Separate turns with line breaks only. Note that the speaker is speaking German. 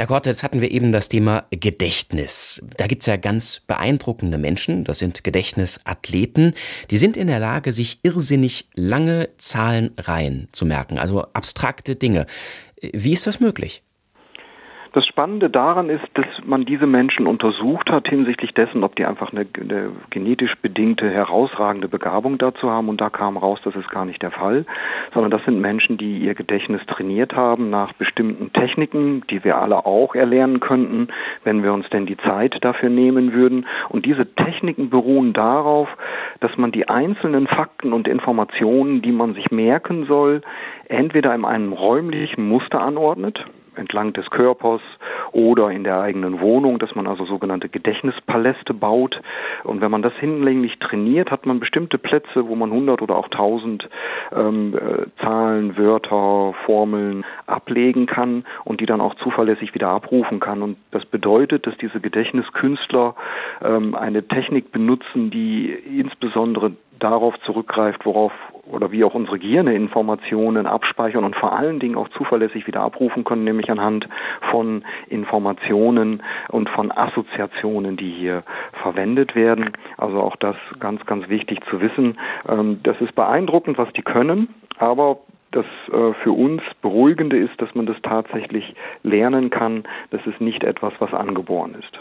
Herr Korte, jetzt hatten wir eben das Thema Gedächtnis. Da gibt es ja ganz beeindruckende Menschen, das sind Gedächtnisathleten, die sind in der Lage, sich irrsinnig lange Zahlenreihen zu merken, also abstrakte Dinge. Wie ist das möglich?
Das Spannende daran ist, dass man diese Menschen untersucht hat hinsichtlich dessen, ob die einfach eine, eine, genetisch bedingte herausragende Begabung dazu haben. Und da kam raus, das ist gar nicht der Fall, sondern das sind Menschen, die ihr Gedächtnis trainiert haben nach bestimmten Techniken, die wir alle auch erlernen könnten, wenn wir uns denn die Zeit dafür nehmen würden. Und diese Techniken beruhen darauf, dass man die einzelnen Fakten und Informationen, die man sich merken soll, entweder in einem räumlichen Muster anordnet, entlang des Körpers oder in der eigenen Wohnung, dass man also sogenannte Gedächtnispaläste baut. Und wenn man das hinlänglich trainiert, hat man bestimmte Plätze, wo man 100 oder auch 1000 ähm, äh, Zahlen, Wörter, Formeln ablegen kann und die dann auch zuverlässig wieder abrufen kann. Und das bedeutet, dass diese Gedächtniskünstler ähm, eine Technik benutzen, die insbesondere darauf zurückgreift, worauf oder wie auch unsere Gehirne Informationen abspeichern und vor allen Dingen auch zuverlässig wieder abrufen können, nämlich anhand von Informationen und von Assoziationen, die hier verwendet werden. Also auch das ganz, ganz wichtig zu wissen. Ähm, das ist beeindruckend, was die können, aber das äh, für uns Beruhigende ist, dass man das tatsächlich lernen kann. Das ist nicht etwas, was angeboren ist.